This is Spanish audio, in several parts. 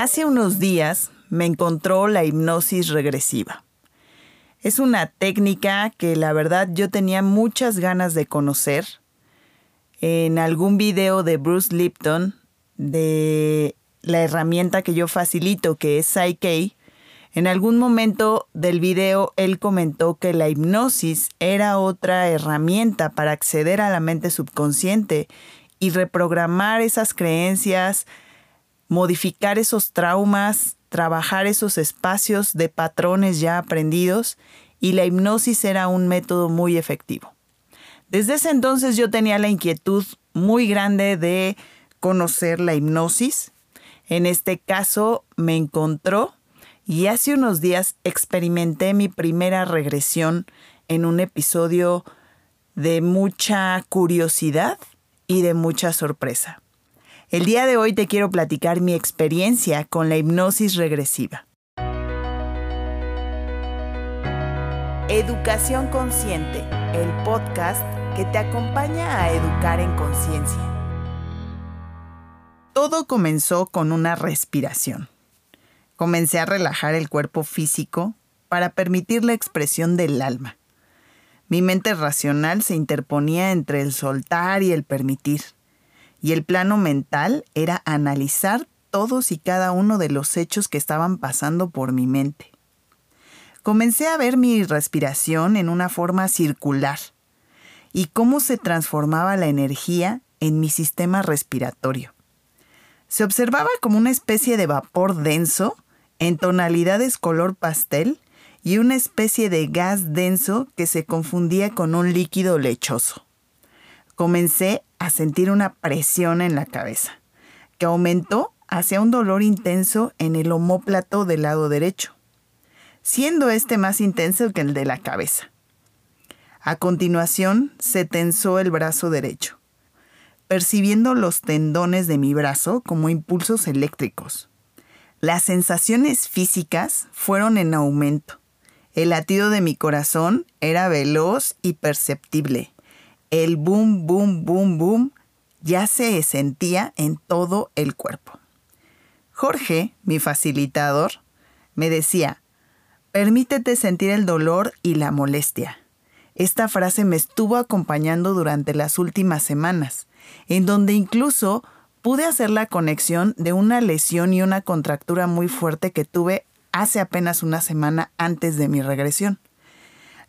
Hace unos días me encontró la hipnosis regresiva. Es una técnica que la verdad yo tenía muchas ganas de conocer. En algún video de Bruce Lipton de la herramienta que yo facilito, que es Psyche, en algún momento del video él comentó que la hipnosis era otra herramienta para acceder a la mente subconsciente y reprogramar esas creencias, modificar esos traumas, trabajar esos espacios de patrones ya aprendidos y la hipnosis era un método muy efectivo. Desde ese entonces yo tenía la inquietud muy grande de conocer la hipnosis. En este caso me encontró y hace unos días experimenté mi primera regresión en un episodio de mucha curiosidad y de mucha sorpresa. El día de hoy te quiero platicar mi experiencia con la hipnosis regresiva. Educación Consciente, el podcast que te acompaña a educar en conciencia. Todo comenzó con una respiración. Comencé a relajar el cuerpo físico para permitir la expresión del alma. Mi mente racional se interponía entre el soltar y el permitir y el plano mental era analizar todos y cada uno de los hechos que estaban pasando por mi mente. Comencé a ver mi respiración en una forma circular y cómo se transformaba la energía en mi sistema respiratorio. Se observaba como una especie de vapor denso en tonalidades color pastel y una especie de gas denso que se confundía con un líquido lechoso. Comencé a sentir una presión en la cabeza, que aumentó hacia un dolor intenso en el homóplato del lado derecho, siendo este más intenso que el de la cabeza. A continuación se tensó el brazo derecho, percibiendo los tendones de mi brazo como impulsos eléctricos. Las sensaciones físicas fueron en aumento. El latido de mi corazón era veloz y perceptible el boom, boom, boom, boom ya se sentía en todo el cuerpo. Jorge, mi facilitador, me decía, permítete sentir el dolor y la molestia. Esta frase me estuvo acompañando durante las últimas semanas, en donde incluso pude hacer la conexión de una lesión y una contractura muy fuerte que tuve hace apenas una semana antes de mi regresión.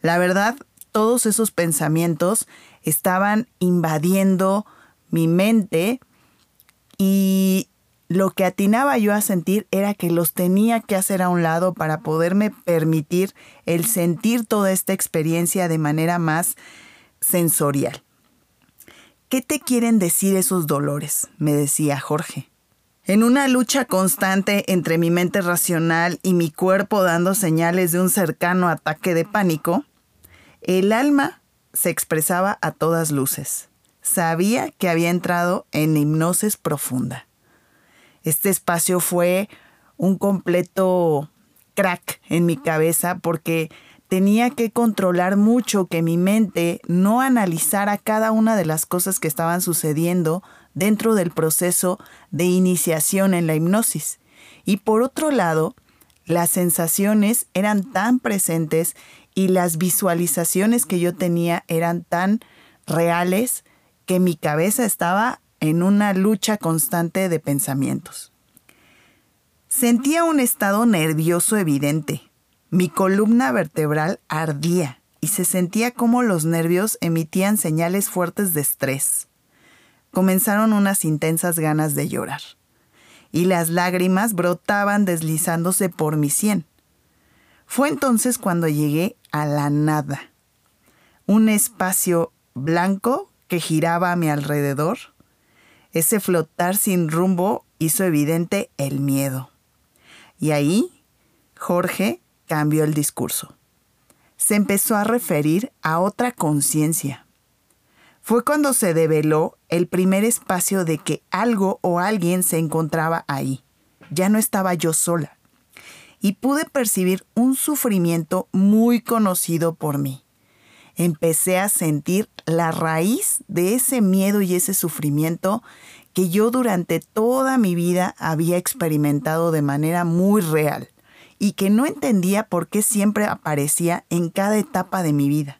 La verdad, todos esos pensamientos estaban invadiendo mi mente y lo que atinaba yo a sentir era que los tenía que hacer a un lado para poderme permitir el sentir toda esta experiencia de manera más sensorial. ¿Qué te quieren decir esos dolores? me decía Jorge. En una lucha constante entre mi mente racional y mi cuerpo dando señales de un cercano ataque de pánico, el alma se expresaba a todas luces. Sabía que había entrado en hipnosis profunda. Este espacio fue un completo crack en mi cabeza porque tenía que controlar mucho que mi mente no analizara cada una de las cosas que estaban sucediendo dentro del proceso de iniciación en la hipnosis. Y por otro lado, las sensaciones eran tan presentes y las visualizaciones que yo tenía eran tan reales que mi cabeza estaba en una lucha constante de pensamientos. Sentía un estado nervioso evidente. Mi columna vertebral ardía y se sentía como los nervios emitían señales fuertes de estrés. Comenzaron unas intensas ganas de llorar y las lágrimas brotaban deslizándose por mi sien. Fue entonces cuando llegué a la nada, un espacio blanco que giraba a mi alrededor. Ese flotar sin rumbo hizo evidente el miedo. Y ahí Jorge cambió el discurso. Se empezó a referir a otra conciencia. Fue cuando se develó el primer espacio de que algo o alguien se encontraba ahí. Ya no estaba yo sola y pude percibir un sufrimiento muy conocido por mí. empecé a sentir la raíz de ese miedo y ese sufrimiento que yo durante toda mi vida había experimentado de manera muy real y que no entendía por qué siempre aparecía en cada etapa de mi vida.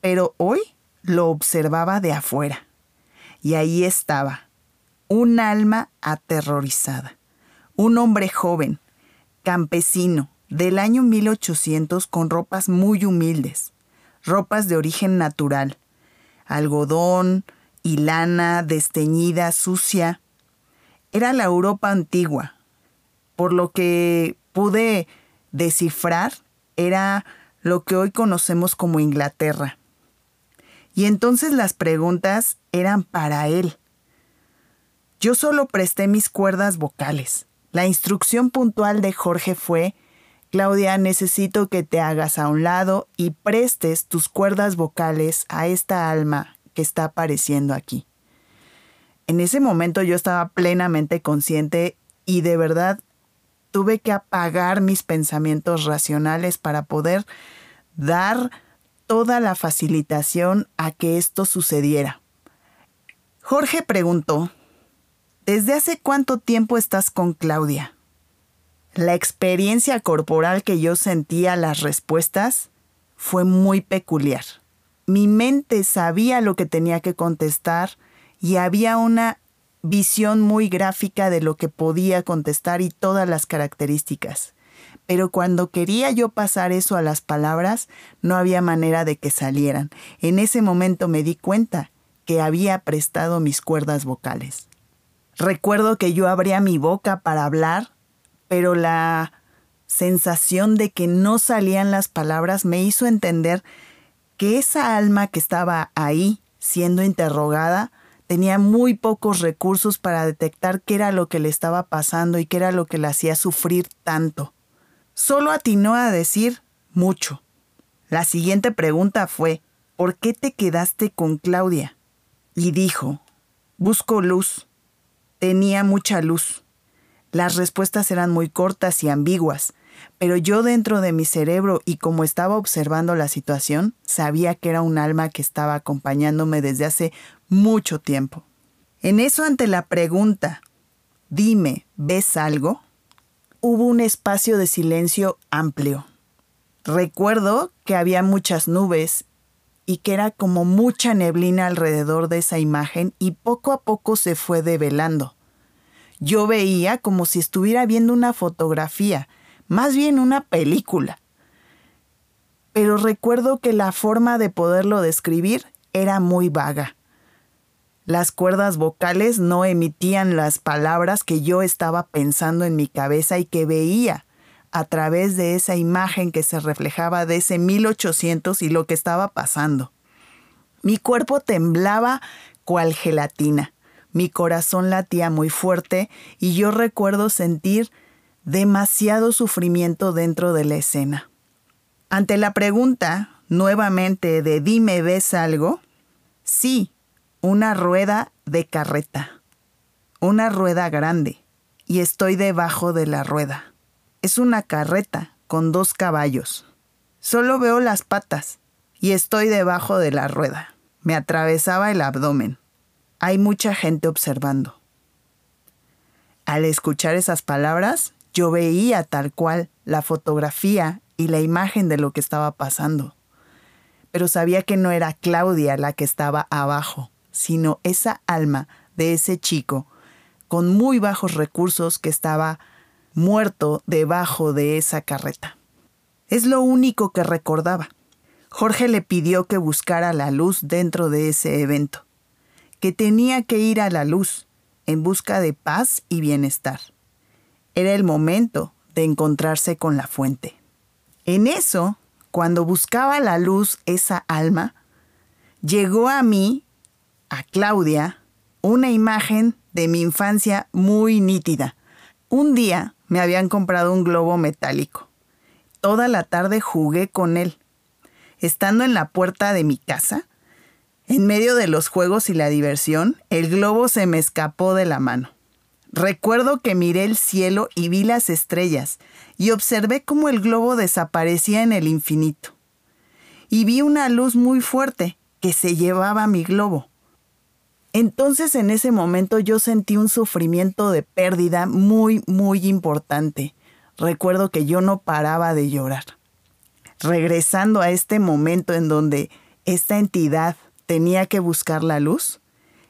Pero hoy lo observaba de afuera y ahí estaba, un alma aterrorizada, un hombre joven, campesino, del año 1800 con ropas muy humildes, ropas de origen natural, algodón y lana desteñida, sucia. Era la Europa antigua. Por lo que pude descifrar, era lo que hoy conocemos como Inglaterra. Y entonces las preguntas eran para él. Yo solo presté mis cuerdas vocales. La instrucción puntual de Jorge fue, Claudia, necesito que te hagas a un lado y prestes tus cuerdas vocales a esta alma que está apareciendo aquí. En ese momento yo estaba plenamente consciente y de verdad tuve que apagar mis pensamientos racionales para poder dar toda la facilitación a que esto sucediera. Jorge preguntó, ¿desde hace cuánto tiempo estás con Claudia? La experiencia corporal que yo sentía las respuestas fue muy peculiar. Mi mente sabía lo que tenía que contestar y había una visión muy gráfica de lo que podía contestar y todas las características. Pero cuando quería yo pasar eso a las palabras, no había manera de que salieran. En ese momento me di cuenta que había prestado mis cuerdas vocales. Recuerdo que yo abría mi boca para hablar pero la sensación de que no salían las palabras me hizo entender que esa alma que estaba ahí siendo interrogada tenía muy pocos recursos para detectar qué era lo que le estaba pasando y qué era lo que le hacía sufrir tanto. Solo atinó a decir mucho. La siguiente pregunta fue, ¿por qué te quedaste con Claudia? Y dijo, busco luz. Tenía mucha luz. Las respuestas eran muy cortas y ambiguas, pero yo dentro de mi cerebro y como estaba observando la situación, sabía que era un alma que estaba acompañándome desde hace mucho tiempo. En eso ante la pregunta, dime, ¿ves algo? Hubo un espacio de silencio amplio. Recuerdo que había muchas nubes y que era como mucha neblina alrededor de esa imagen y poco a poco se fue develando yo veía como si estuviera viendo una fotografía, más bien una película. Pero recuerdo que la forma de poderlo describir era muy vaga. Las cuerdas vocales no emitían las palabras que yo estaba pensando en mi cabeza y que veía a través de esa imagen que se reflejaba de ese 1800 y lo que estaba pasando. Mi cuerpo temblaba cual gelatina. Mi corazón latía muy fuerte y yo recuerdo sentir demasiado sufrimiento dentro de la escena. Ante la pregunta, nuevamente, de dime, ¿ves algo? Sí, una rueda de carreta. Una rueda grande. Y estoy debajo de la rueda. Es una carreta con dos caballos. Solo veo las patas y estoy debajo de la rueda. Me atravesaba el abdomen. Hay mucha gente observando. Al escuchar esas palabras, yo veía tal cual la fotografía y la imagen de lo que estaba pasando. Pero sabía que no era Claudia la que estaba abajo, sino esa alma de ese chico con muy bajos recursos que estaba muerto debajo de esa carreta. Es lo único que recordaba. Jorge le pidió que buscara la luz dentro de ese evento que tenía que ir a la luz en busca de paz y bienestar. Era el momento de encontrarse con la fuente. En eso, cuando buscaba la luz esa alma, llegó a mí, a Claudia, una imagen de mi infancia muy nítida. Un día me habían comprado un globo metálico. Toda la tarde jugué con él. Estando en la puerta de mi casa, en medio de los juegos y la diversión, el globo se me escapó de la mano. Recuerdo que miré el cielo y vi las estrellas y observé cómo el globo desaparecía en el infinito. y vi una luz muy fuerte que se llevaba mi globo. Entonces en ese momento yo sentí un sufrimiento de pérdida muy, muy importante. Recuerdo que yo no paraba de llorar. Regresando a este momento en donde esta entidad tenía que buscar la luz,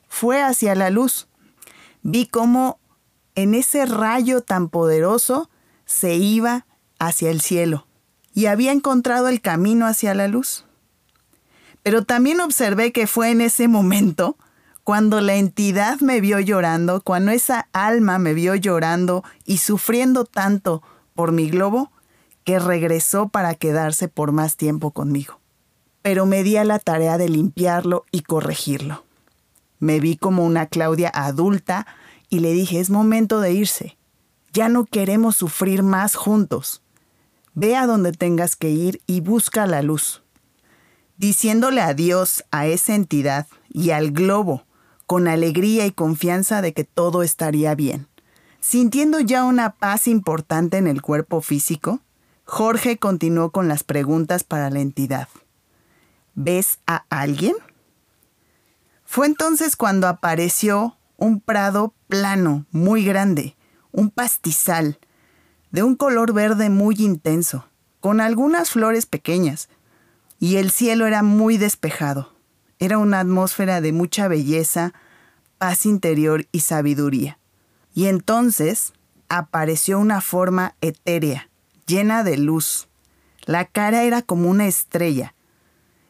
fue hacia la luz. Vi cómo en ese rayo tan poderoso se iba hacia el cielo y había encontrado el camino hacia la luz. Pero también observé que fue en ese momento cuando la entidad me vio llorando, cuando esa alma me vio llorando y sufriendo tanto por mi globo, que regresó para quedarse por más tiempo conmigo. Pero me di a la tarea de limpiarlo y corregirlo. Me vi como una Claudia adulta y le dije, es momento de irse. Ya no queremos sufrir más juntos. Ve a donde tengas que ir y busca la luz. Diciéndole adiós a esa entidad y al globo con alegría y confianza de que todo estaría bien. Sintiendo ya una paz importante en el cuerpo físico, Jorge continuó con las preguntas para la entidad. ¿Ves a alguien? Fue entonces cuando apareció un prado plano, muy grande, un pastizal, de un color verde muy intenso, con algunas flores pequeñas, y el cielo era muy despejado. Era una atmósfera de mucha belleza, paz interior y sabiduría. Y entonces apareció una forma etérea, llena de luz. La cara era como una estrella.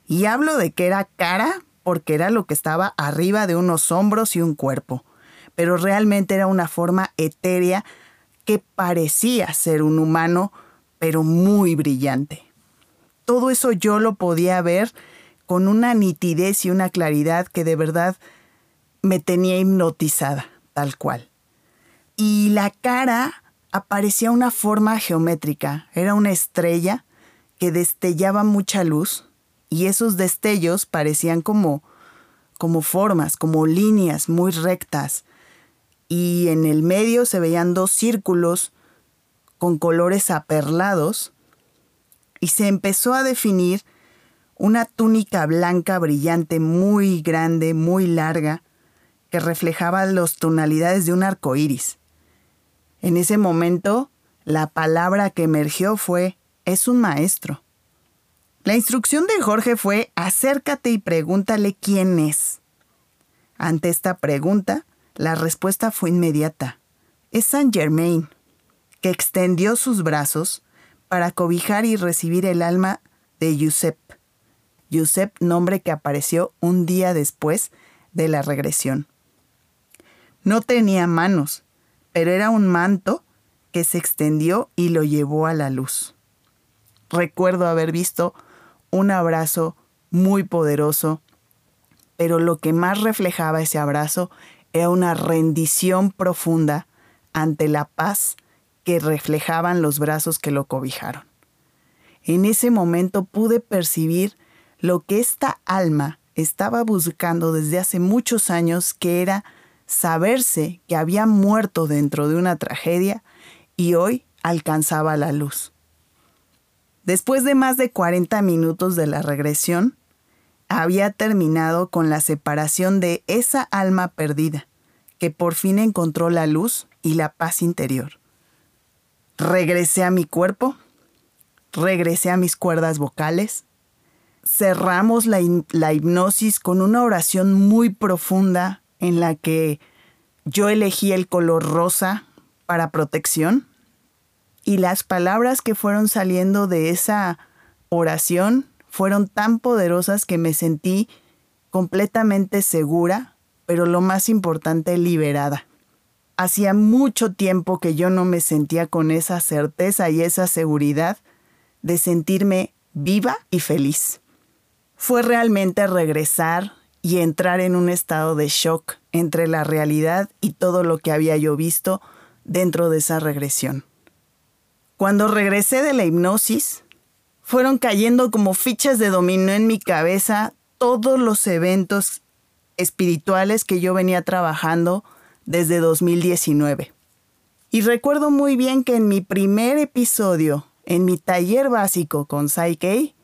Y hablo de que era cara porque era lo que estaba arriba de unos hombros y un cuerpo, pero realmente era una forma etérea que parecía ser un humano, pero muy brillante. Todo eso yo lo podía ver con una nitidez y una claridad que de verdad me tenía hipnotizada, tal cual. Y la cara aparecía una forma geométrica, era una estrella que destellaba mucha luz y esos destellos parecían como como formas, como líneas muy rectas y en el medio se veían dos círculos con colores aperlados y se empezó a definir una túnica blanca brillante muy grande, muy larga, que reflejaba las tonalidades de un arco iris. En ese momento, la palabra que emergió fue: es un maestro. La instrucción de Jorge fue: acércate y pregúntale quién es. Ante esta pregunta, la respuesta fue inmediata. Es Saint Germain, que extendió sus brazos para cobijar y recibir el alma de Giuseppe Yusep, nombre que apareció un día después de la regresión. No tenía manos, pero era un manto que se extendió y lo llevó a la luz. Recuerdo haber visto un abrazo muy poderoso, pero lo que más reflejaba ese abrazo era una rendición profunda ante la paz que reflejaban los brazos que lo cobijaron. En ese momento pude percibir lo que esta alma estaba buscando desde hace muchos años, que era saberse que había muerto dentro de una tragedia y hoy alcanzaba la luz. Después de más de 40 minutos de la regresión, había terminado con la separación de esa alma perdida, que por fin encontró la luz y la paz interior. Regresé a mi cuerpo, regresé a mis cuerdas vocales, cerramos la, hipnosis con una oración muy profunda en la que yo elegí el color rosa para protección y las palabras que fueron saliendo de esa oración fueron tan poderosas que me sentí completamente segura, pero lo más importante, liberada. Hacía mucho tiempo que yo no me sentía con esa certeza y esa seguridad de sentirme viva y feliz fue realmente regresar y entrar en un estado de shock entre la realidad y todo lo que había yo visto dentro de esa regresión. Cuando regresé de la hipnosis, fueron cayendo como fichas de dominó en mi cabeza todos los eventos espirituales que yo venía trabajando desde 2019. Y recuerdo muy bien que en mi primer episodio, en mi taller básico con Psyche,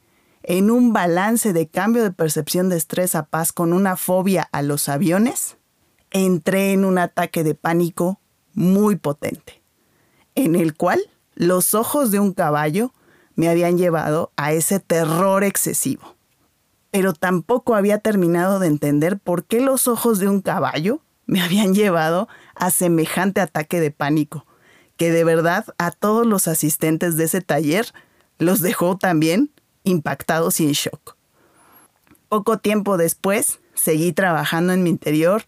en un balance de cambio de percepción de estrés a paz con una fobia a los aviones, entré en un ataque de pánico muy potente, en el cual los ojos de un caballo me habían llevado a ese terror excesivo. Pero tampoco había terminado de entender por qué los ojos de un caballo me habían llevado a semejante ataque de pánico, que de verdad a todos los asistentes de ese taller los dejó también impactados y en shock. Poco tiempo después, seguí trabajando en mi interior,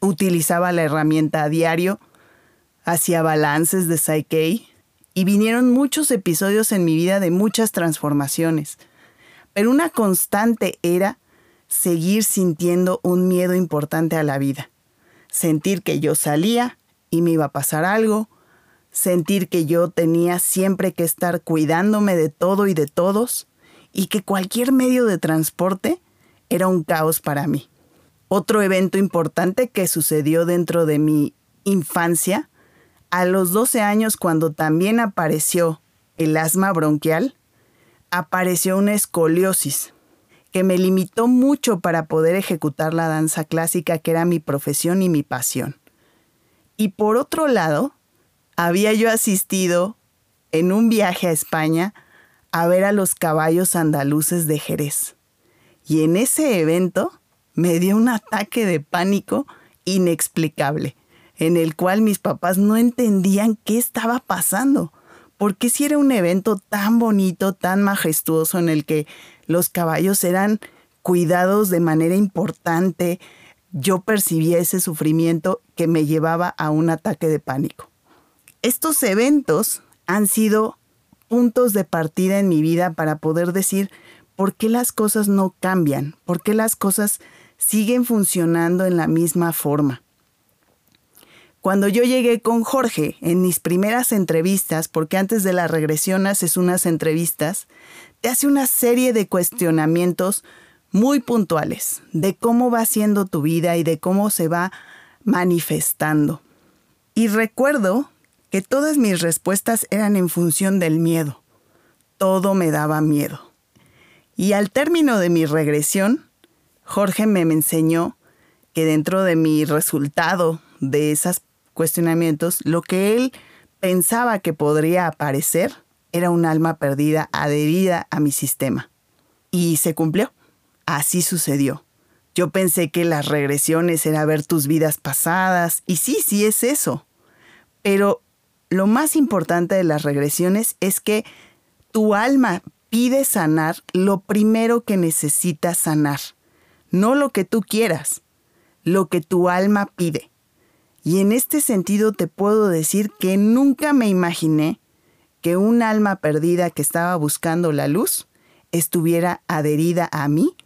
utilizaba la herramienta a diario, hacía balances de Psyche y vinieron muchos episodios en mi vida de muchas transformaciones. Pero una constante era seguir sintiendo un miedo importante a la vida. Sentir que yo salía y me iba a pasar algo, sentir que yo tenía siempre que estar cuidándome de todo y de todos, y que cualquier medio de transporte era un caos para mí. Otro evento importante que sucedió dentro de mi infancia, a los 12 años cuando también apareció el asma bronquial, apareció una escoliosis que me limitó mucho para poder ejecutar la danza clásica que era mi profesión y mi pasión. Y por otro lado, había yo asistido en un viaje a España a ver a los caballos andaluces de Jerez. Y en ese evento me dio un ataque de pánico inexplicable, en el cual mis papás no entendían qué estaba pasando. Porque si era un evento tan bonito, tan majestuoso, en el que los caballos eran cuidados de manera importante, yo percibía ese sufrimiento que me llevaba a un ataque de pánico. Estos eventos han sido puntos de partida en mi vida para poder decir por qué las cosas no cambian, por qué las cosas siguen funcionando en la misma forma. Cuando yo llegué con Jorge en mis primeras entrevistas, porque antes de la regresión haces unas entrevistas, te hace una serie de cuestionamientos muy puntuales de cómo va siendo tu vida y de cómo se va manifestando. Y recuerdo que todas mis respuestas eran en función del miedo. Todo me daba miedo. Y al término de mi regresión, Jorge me enseñó que dentro de mi resultado de esos cuestionamientos, lo que él pensaba que podría aparecer era un alma perdida adherida a mi sistema. Y se cumplió. Así sucedió. Yo pensé que las regresiones era ver tus vidas pasadas, y sí, sí es eso. Pero lo más importante de las regresiones es que tu alma pide sanar lo primero que necesitas sanar, no lo que tú quieras, lo que tu alma pide. Y en este sentido te puedo decir que nunca me imaginé que un alma perdida que estaba buscando la luz estuviera adherida a mí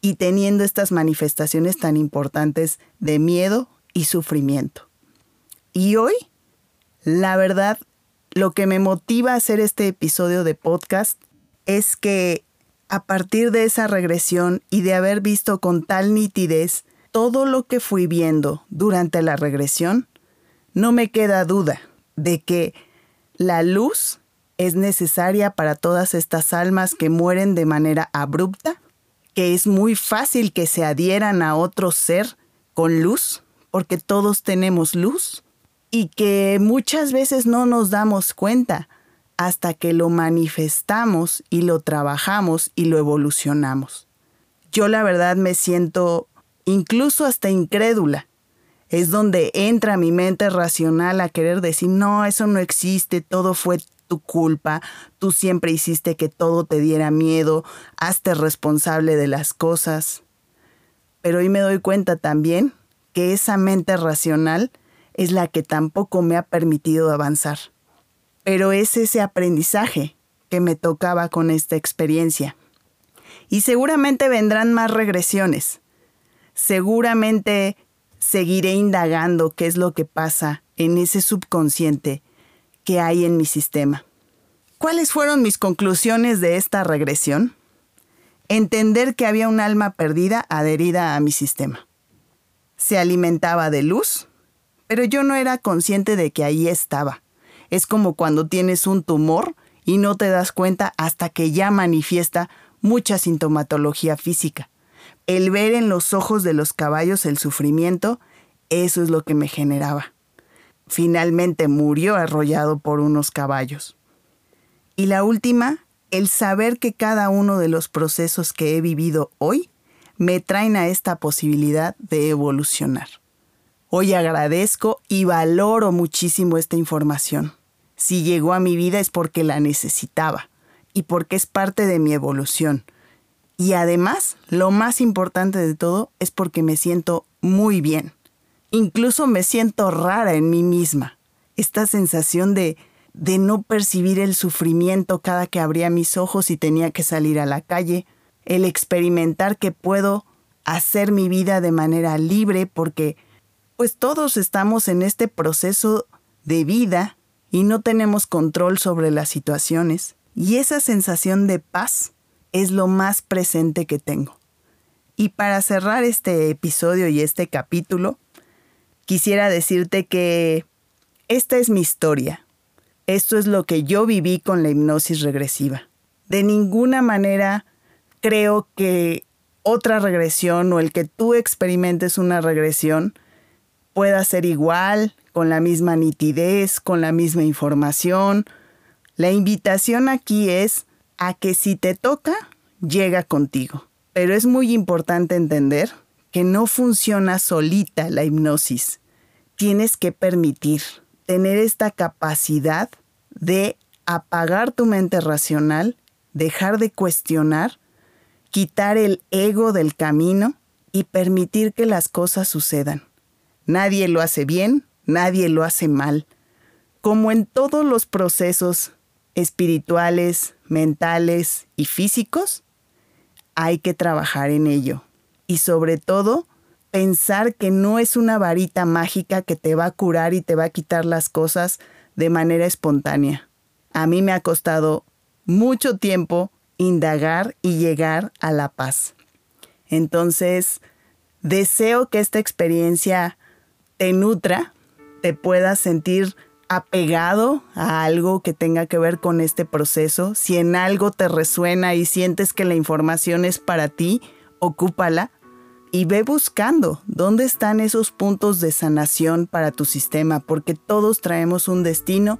y teniendo estas manifestaciones tan importantes de miedo y sufrimiento. Y hoy la verdad, lo que me motiva a hacer este episodio de podcast es que a partir de esa regresión y de haber visto con tal nitidez todo lo que fui viendo durante la regresión, no me queda duda de que la luz es necesaria para todas estas almas que mueren de manera abrupta, que es muy fácil que se adhieran a otro ser con luz, porque todos tenemos luz, y que muchas veces no nos damos cuenta hasta que lo manifestamos y lo trabajamos y lo evolucionamos. Yo la verdad me siento incluso hasta incrédula. Es donde entra mi mente racional a querer decir, no, eso no existe, todo fue tu culpa, tú siempre hiciste que todo te diera miedo, hazte responsable de las cosas. Pero hoy me doy cuenta también que esa mente racional es la que tampoco me ha permitido avanzar. Pero es ese aprendizaje que me tocaba con esta experiencia. Y seguramente vendrán más regresiones. Seguramente seguiré indagando qué es lo que pasa en ese subconsciente que hay en mi sistema. ¿Cuáles fueron mis conclusiones de esta regresión? Entender que había un alma perdida adherida a mi sistema. Se alimentaba de luz, pero yo no era consciente de que ahí estaba. Es como cuando tienes un tumor y no te das cuenta hasta que ya manifiesta mucha sintomatología física. El ver en los ojos de los caballos el sufrimiento, eso es lo que me generaba. Finalmente murió arrollado por unos caballos. Y la última, el saber que cada uno de los procesos que he vivido hoy me traen a esta posibilidad de evolucionar. Hoy agradezco y valoro muchísimo esta información. Si llegó a mi vida es porque la necesitaba y porque es parte de mi evolución. Y además, lo más importante de todo es porque me siento muy bien. Incluso me siento rara en mí misma. Esta sensación de, de no percibir el sufrimiento cada que abría mis ojos y tenía que salir a la calle, el experimentar que puedo hacer mi vida de manera libre porque pues todos estamos en este proceso de vida y no tenemos control sobre las situaciones. Y esa sensación de paz es lo más presente que tengo. Y para cerrar este episodio y este capítulo, quisiera decirte que esta es mi historia. Esto es lo que yo viví con la hipnosis regresiva. De ninguna manera creo que otra regresión o el que tú experimentes una regresión pueda ser igual, con la misma nitidez, con la misma información. La invitación aquí es a que si te toca, llega contigo. Pero es muy importante entender que no funciona solita la hipnosis. Tienes que permitir tener esta capacidad de apagar tu mente racional, dejar de cuestionar, quitar el ego del camino y permitir que las cosas sucedan. Nadie lo hace bien, nadie lo hace mal. Como en todos los procesos espirituales, mentales y físicos, hay que trabajar en ello. Y sobre todo, pensar que no es una varita mágica que te va a curar y te va a quitar las cosas de manera espontánea. A mí me ha costado mucho tiempo indagar y llegar a la paz. Entonces, deseo que esta experiencia te nutra, te puedas sentir apegado a algo que tenga que ver con este proceso. Si en algo te resuena y sientes que la información es para ti, ocúpala y ve buscando dónde están esos puntos de sanación para tu sistema, porque todos traemos un destino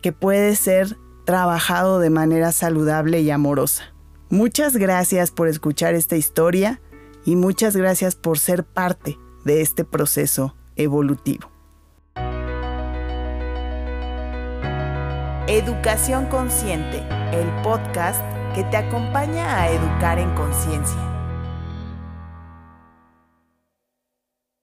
que puede ser trabajado de manera saludable y amorosa. Muchas gracias por escuchar esta historia y muchas gracias por ser parte de este proceso evolutivo. Educación Consciente, el podcast que te acompaña a educar en conciencia.